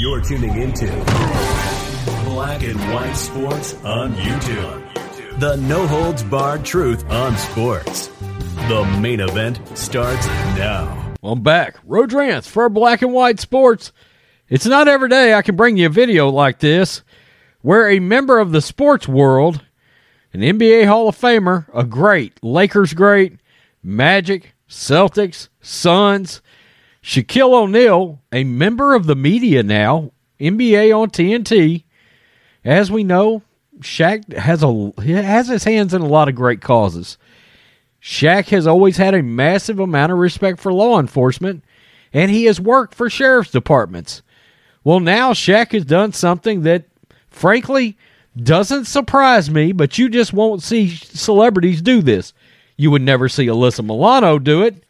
You're tuning into Black and White Sports on YouTube. The no holds barred truth on sports. The main event starts now. I'm back. Rodrance for Black and White Sports. It's not every day I can bring you a video like this where a member of the sports world, an NBA Hall of Famer, a great, Lakers great, Magic, Celtics, Suns, Shaquille O'Neal, a member of the media now, NBA on TNT. As we know, Shaq has a has his hands in a lot of great causes. Shaq has always had a massive amount of respect for law enforcement, and he has worked for sheriff's departments. Well, now Shaq has done something that, frankly, doesn't surprise me, but you just won't see celebrities do this. You would never see Alyssa Milano do it.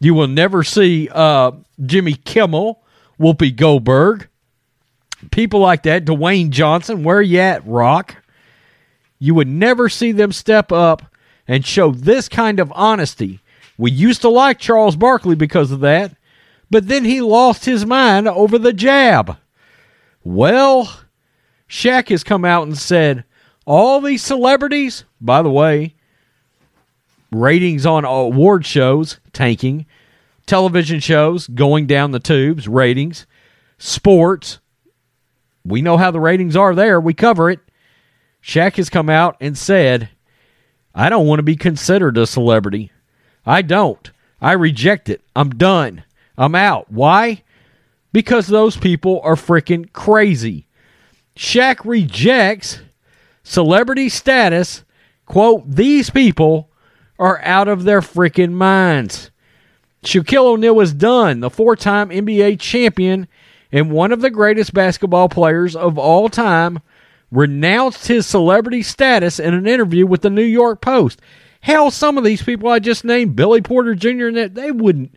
You will never see uh, Jimmy Kimmel, Whoopi Goldberg, people like that. Dwayne Johnson, where you at, Rock? You would never see them step up and show this kind of honesty. We used to like Charles Barkley because of that, but then he lost his mind over the jab. Well, Shaq has come out and said all these celebrities, by the way, ratings on award shows tanking, television shows going down the tubes, ratings, sports. We know how the ratings are there. We cover it. Shaq has come out and said, I don't want to be considered a celebrity. I don't. I reject it. I'm done. I'm out. Why? Because those people are freaking crazy. Shaq rejects celebrity status. Quote, these people are out of their freaking minds. Shaquille O'Neal was done, the four time NBA champion and one of the greatest basketball players of all time, renounced his celebrity status in an interview with the New York Post. Hell, some of these people I just named, Billy Porter Jr., and they wouldn't.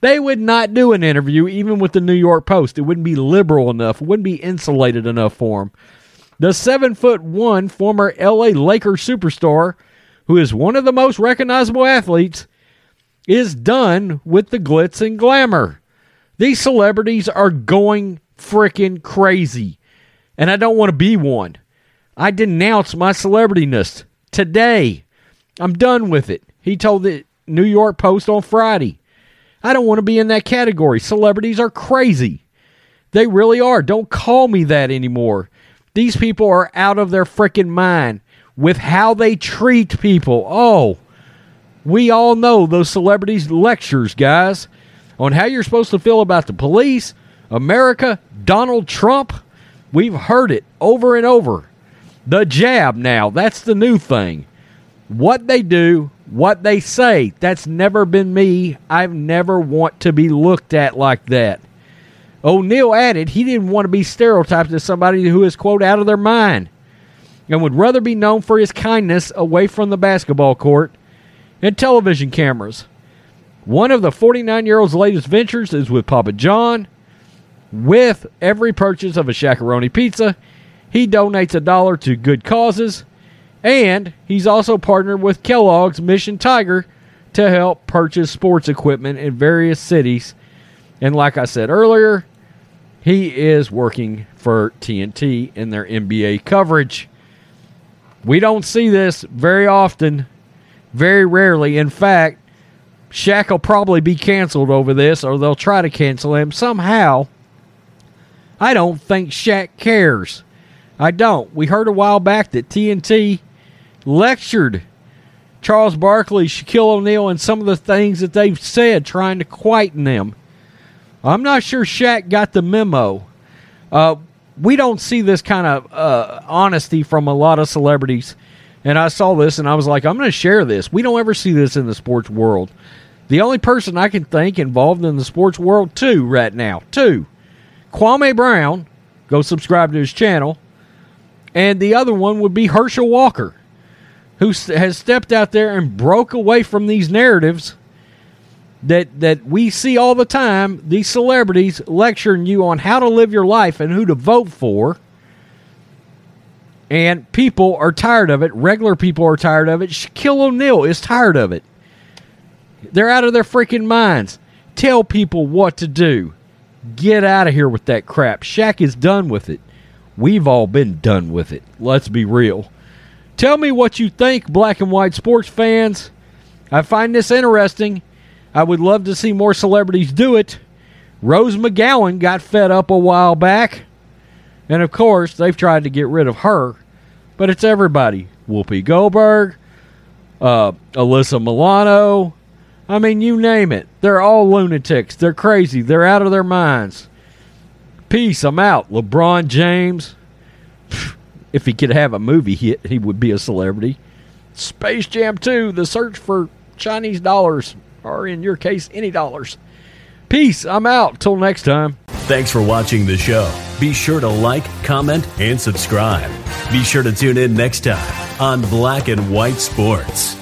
They would not do an interview even with the New York Post. It wouldn't be liberal enough. It wouldn't be insulated enough for him. The seven foot one former LA Lakers superstar, who is one of the most recognizable athletes, is done with the glitz and glamour. These celebrities are going freaking crazy. And I don't want to be one. I denounce my celebrityness today. I'm done with it. He told the New York Post on Friday. I don't want to be in that category. Celebrities are crazy. They really are. Don't call me that anymore. These people are out of their freaking mind with how they treat people. Oh, we all know those celebrities' lectures, guys, on how you're supposed to feel about the police, America, Donald Trump. We've heard it over and over. The jab now, that's the new thing. What they do, what they say, that's never been me. I've never want to be looked at like that. O'Neal added he didn't want to be stereotyped as somebody who is, quote, out of their mind and would rather be known for his kindness away from the basketball court and television cameras. One of the 49 year old's latest ventures is with Papa John. With every purchase of a Shaq-a-Roni pizza, he donates a dollar to good causes, and he's also partnered with Kellogg's Mission Tiger to help purchase sports equipment in various cities. And like I said earlier, he is working for TNT in their NBA coverage. We don't see this very often very rarely. In fact, Shaq will probably be canceled over this, or they'll try to cancel him somehow. I don't think Shaq cares. I don't. We heard a while back that TNT lectured Charles Barkley, Shaquille O'Neal, and some of the things that they've said, trying to quieten them. I'm not sure Shaq got the memo. Uh, we don't see this kind of uh, honesty from a lot of celebrities and I saw this and I was like, I'm going to share this. We don't ever see this in the sports world. The only person I can think involved in the sports world, two right now, two. Kwame Brown, go subscribe to his channel. And the other one would be Herschel Walker, who has stepped out there and broke away from these narratives that that we see all the time. These celebrities lecturing you on how to live your life and who to vote for. And people are tired of it. Regular people are tired of it. Shaquille O'Neal is tired of it. They're out of their freaking minds. Tell people what to do. Get out of here with that crap. Shaq is done with it. We've all been done with it. Let's be real. Tell me what you think, black and white sports fans. I find this interesting. I would love to see more celebrities do it. Rose McGowan got fed up a while back. And of course, they've tried to get rid of her. But it's everybody Whoopi Goldberg, uh, Alyssa Milano. I mean, you name it. They're all lunatics. They're crazy. They're out of their minds. Peace. I'm out. LeBron James. If he could have a movie hit, he would be a celebrity. Space Jam 2, The Search for Chinese Dollars, or in your case, any dollars. Peace. I'm out. Till next time. Thanks for watching the show. Be sure to like, comment, and subscribe. Be sure to tune in next time on Black and White Sports.